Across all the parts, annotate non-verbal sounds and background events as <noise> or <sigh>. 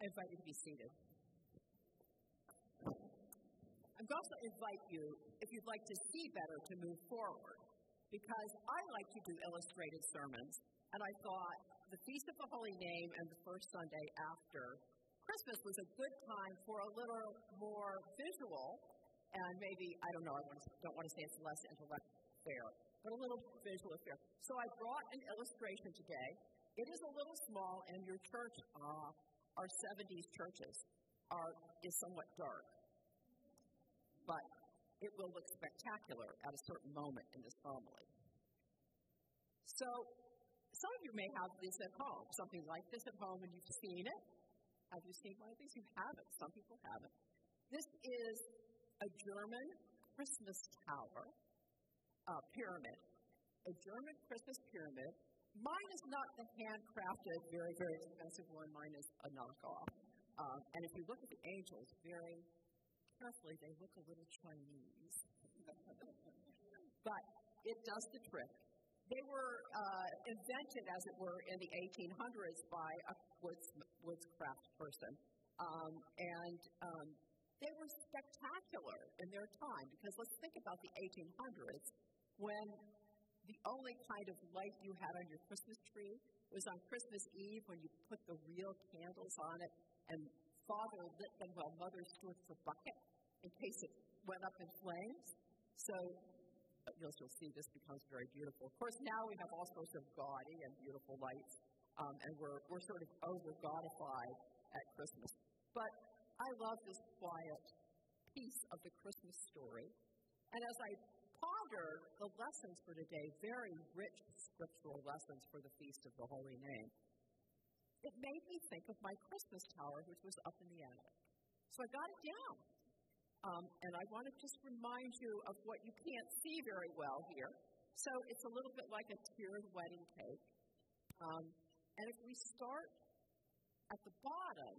I invite you to be seated. I'm going to invite you, if you'd like to see better, to move forward. Because I like to do illustrated sermons, and I thought the Feast of the Holy Name and the first Sunday after Christmas was a good time for a little more visual, and maybe, I don't know, I don't want to say it's less intellectual fair, but a little visual affair. So I brought an illustration today. It is a little small, and your church, uh, our 70s churches, are, is somewhat dark. But it will look spectacular at a certain moment in this homily. So, some of you may have this at home, something like this at home, and you've seen it. Have you seen one of these? You haven't. Some people haven't. This is a German Christmas tower uh, pyramid, a German Christmas pyramid. Mine is not the handcrafted, very, very expensive one. Mine is a knockoff. Um, and if you look at the angels very carefully, they look a little Chinese. <laughs> but it does the trick. They were uh, invented, as it were, in the 1800s by a woods, woodscraft person. Um, and um, they were spectacular in their time because let's think about the 1800s when the only kind of light you had on your Christmas tree was on Christmas Eve when you put the real candles on it and father lit them while mother stood for bucket in case it went up in flames. So you'll, you'll see this becomes very beautiful. Of course, now we have all sorts of gaudy and beautiful lights, um, and we're, we're sort of over godified at Christmas. But I love this quiet piece of the Christmas story. And as I ponder the lessons for today, very rich scriptural lessons for the Feast of the Holy Name, it made me think of my Christmas tower, which was up in the attic. So I got it down. Um, and I want to just remind you of what you can't see very well here. So it's a little bit like a tiered wedding cake. Um, and if we start at the bottom,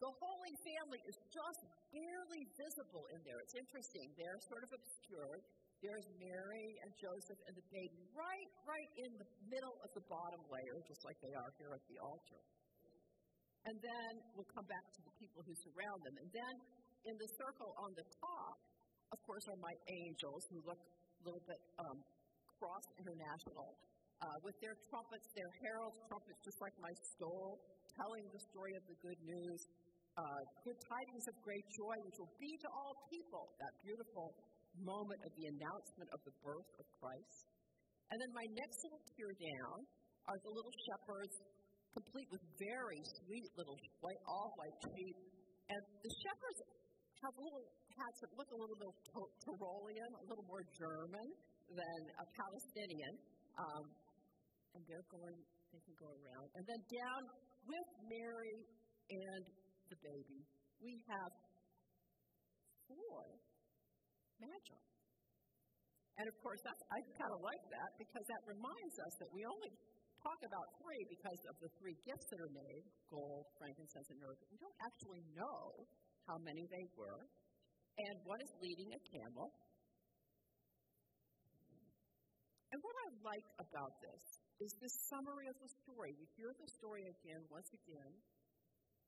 the Holy Family is just barely visible in there. It's interesting. They're sort of obscured. There's Mary and Joseph and the baby right, right in the middle of the bottom layer, just like they are here at the altar. And then we'll come back to the people who surround them. And then in the circle on the top, of course, are my angels who look a little bit um, cross international. Uh, with their trumpets, their herald trumpets, just like my soul, telling the story of the good news, uh, good tidings of great joy, which will be to all people, that beautiful moment of the announcement of the birth of Christ. And then my next little tier down are the little shepherds, complete with very sweet little white, all white sheep. And the shepherds have little hats that look a little bit Tyrolean, a little more German than a Palestinian. Um, and they're going, they can go around. And then down with Mary and the baby, we have four magi. And of course, that's, I kind of like that because that reminds us that we only talk about three because of the three gifts that are made gold, frankincense, and myrrh. We don't actually know how many they were. And one is leading a camel. And what I like about this is this summary of the story. We hear the story again, once again,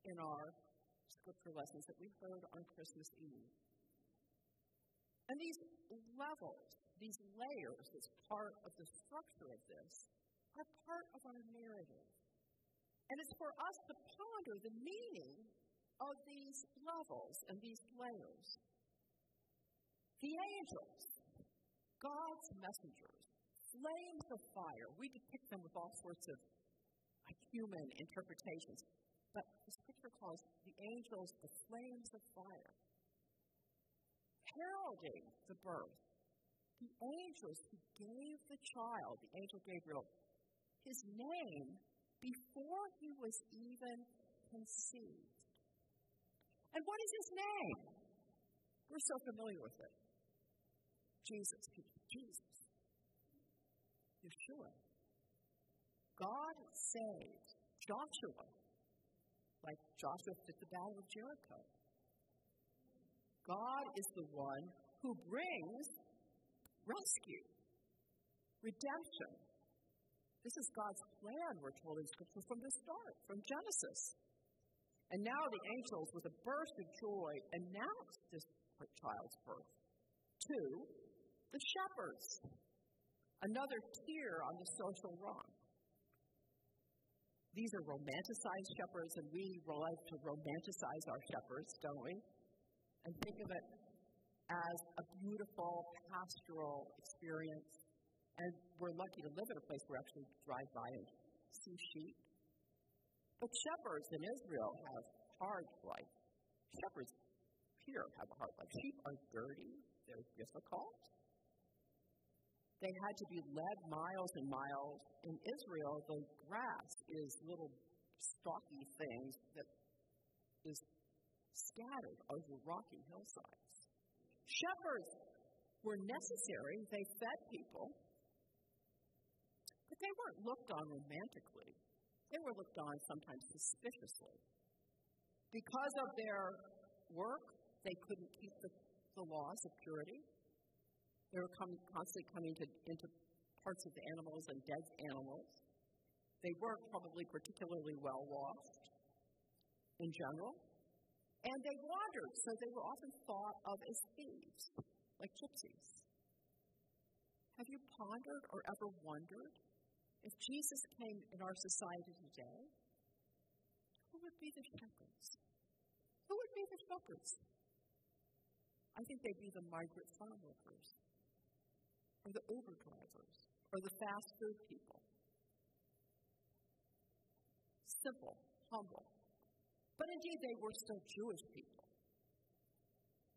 in our scripture lessons that we heard on Christmas Eve. And these levels, these layers, as part of the structure of this, are part of our narrative. And it's for us to ponder the meaning of these levels and these layers. The angels, God's messengers, flames of fire. We depict them with all sorts of human interpretations, but the scripture calls the angels the flames of fire heralding the birth. The angels who gave the child, the angel Gabriel, his name before he was even conceived. And what is his name? We're so familiar with it. Jesus. Jesus. Yeshua. God saved Joshua like Joshua did the battle of Jericho. God is the one who brings rescue, redemption. This is God's plan, we're told in Scripture from the start, from Genesis. And now the angels, with a burst of joy, announce this child's birth to the shepherds. Another tier on the social rung. These are romanticized shepherds, and we like to romanticize our shepherds, don't we? And think of it as a beautiful pastoral experience. And we're lucky to live in a place where we actually drive by and see sheep. But shepherds in Israel have hard life. Shepherds here have a hard life. Sheep are dirty, they're difficult. They had to be led miles and miles. In Israel, the grass is little stalky things that is scattered over rocky hillsides. Shepherds were necessary, they fed people, but they weren't looked on romantically. They were looked on sometimes suspiciously. Because of their work, they couldn't keep the, the laws of purity. They were come, constantly coming to, into parts of the animals and dead animals. They weren't probably particularly well washed in general. And they wandered, so they were often thought of as thieves, like gypsies. Have you pondered or ever wondered if Jesus came in our society today? Who would be the shepherds? Who would be the shepherds? I think they'd be the migrant farm workers, or the Uber drivers, or the fast food people. Simple, humble, but indeed, they were still Jewish people.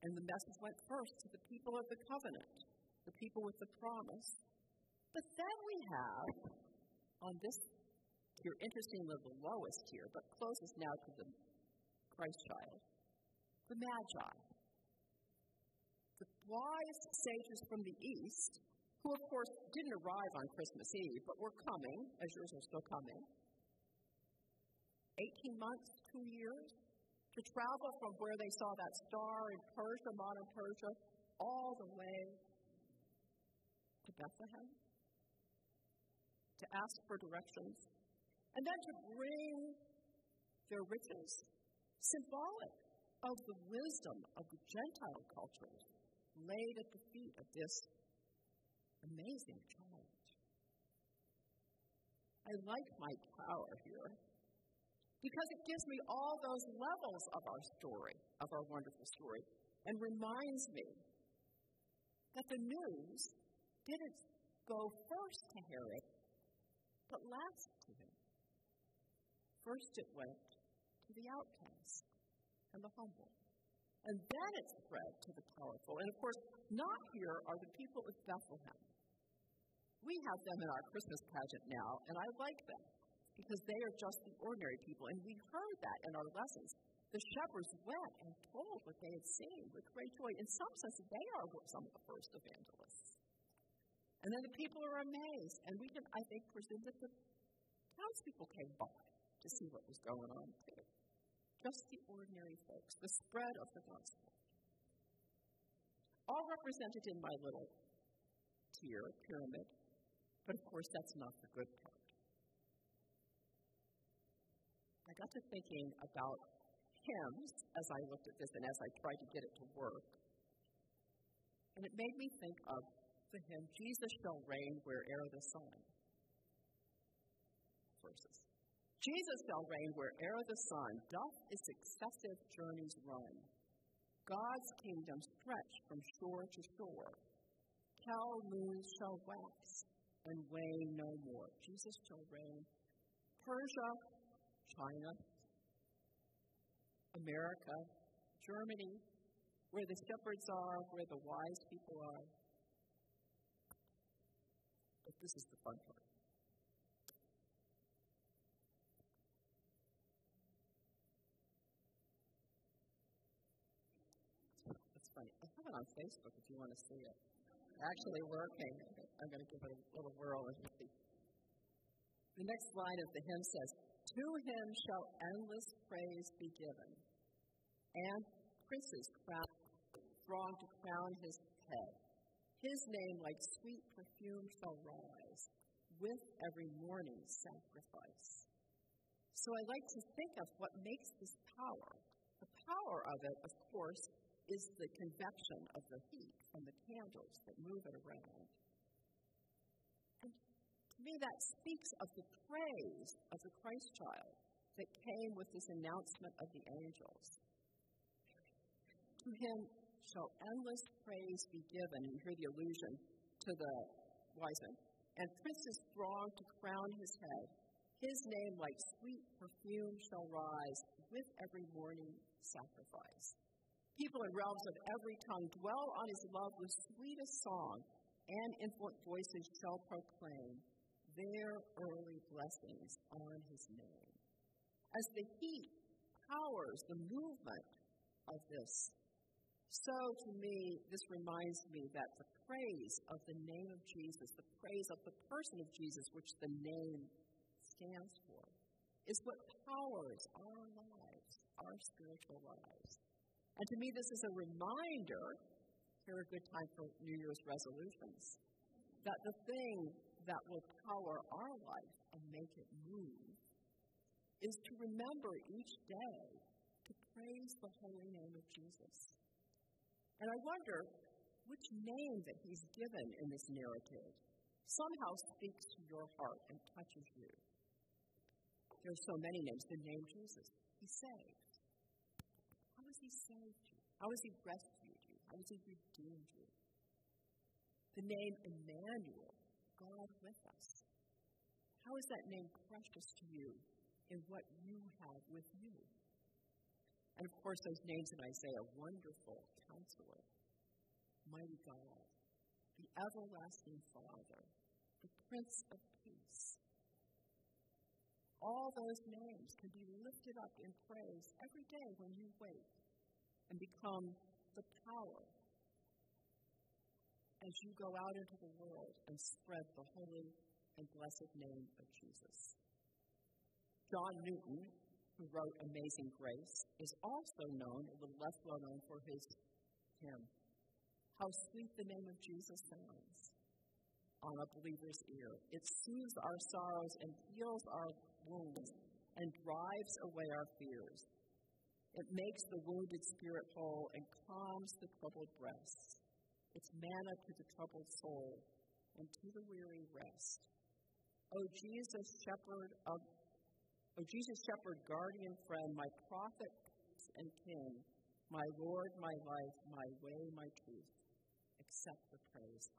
And the message went first to the people of the covenant, the people with the promise. But then we have, on this tier, interestingly the lowest tier, but closest now to the Christ child, the Magi. The wise sages from the east, who of course didn't arrive on Christmas Eve, but were coming, as yours are still coming. 18 months two years to travel from where they saw that star in Persia, modern Persia, all the way to Bethlehem to ask for directions, and then to bring their riches, symbolic of the wisdom of the Gentile cultures, laid at the feet of this amazing child. I like my tower here because it gives me all those levels of our story, of our wonderful story, and reminds me that the news didn't go first to Herod, but last to him. First it went to the outcast and the humble. And then it spread to the powerful. And of course, not here are the people of Bethlehem. We have them in our Christmas pageant now, and I like them because they are just the ordinary people. And we heard that in our lessons. The shepherds went and told what they had seen with great joy. In some sense, they are some of the first evangelists. And then the people are amazed. And we can, I think, presume that the townspeople came by to see what was going on, too. Just the ordinary folks, the spread of the gospel. All represented in my little tier, pyramid. But of course, that's not the good part. I got to thinking about hymns as I looked at this and as I tried to get it to work. And it made me think of the hymn, Jesus shall reign where'er the sun. Verses. Jesus shall reign where'er the sun doth its excessive journeys run. God's kingdom stretch from shore to shore. Cal moons shall wax and wane no more. Jesus shall reign. Persia China, America, Germany, where the shepherds are, where the wise people are. But this is the fun part. It's funny. I have it on Facebook if you want to see it. Actually working. I'm going to give it a little whirl and see. The next line of the hymn says, to him shall endless praise be given, and princes crown, throng to crown his head. His name, like sweet perfume, shall rise with every morning sacrifice. So I like to think of what makes this power. The power of it, of course, is the convection of the heat from the candles that move it around. And me, that speaks of the praise of the Christ child that came with this announcement of the angels. To him shall endless praise be given. And hear the allusion to the wise men. And princes throng to crown his head. His name, like sweet perfume, shall rise with every morning sacrifice. People in realms of every tongue dwell on his love with sweetest song, and infinite voices shall proclaim their early blessings on his name. As the heat powers the movement of this, so to me, this reminds me that the praise of the name of Jesus, the praise of the person of Jesus, which the name stands for, is what powers our lives, our spiritual lives. And to me, this is a reminder here a good time for New Year's resolutions that the thing that will power our life and make it move is to remember each day to praise the holy name of Jesus. And I wonder which name that he's given in this narrative somehow speaks to your heart and touches you. There are so many names. The name Jesus, he saved. How has he saved you? How has he rescued you? How has he redeemed you? The name Emmanuel, God with us. How is that name precious to you in what you have with you? And of course, those names in Isaiah wonderful counselor, mighty God, the everlasting Father, the Prince of Peace. All those names can be lifted up in praise every day when you wake and become the power as you go out into the world and spread the holy and blessed name of Jesus. John Newton, who wrote Amazing Grace, is also known, little less well known, for his hymn, How Sweet the Name of Jesus Sounds on a believer's ear. It soothes our sorrows and heals our wounds and drives away our fears. It makes the wounded spirit whole and calms the troubled breast. It's manna to the troubled soul and to the weary rest. O Jesus, shepherd of O Jesus, shepherd, guardian, friend, my prophet and king, my Lord, my life, my way, my truth, accept the praise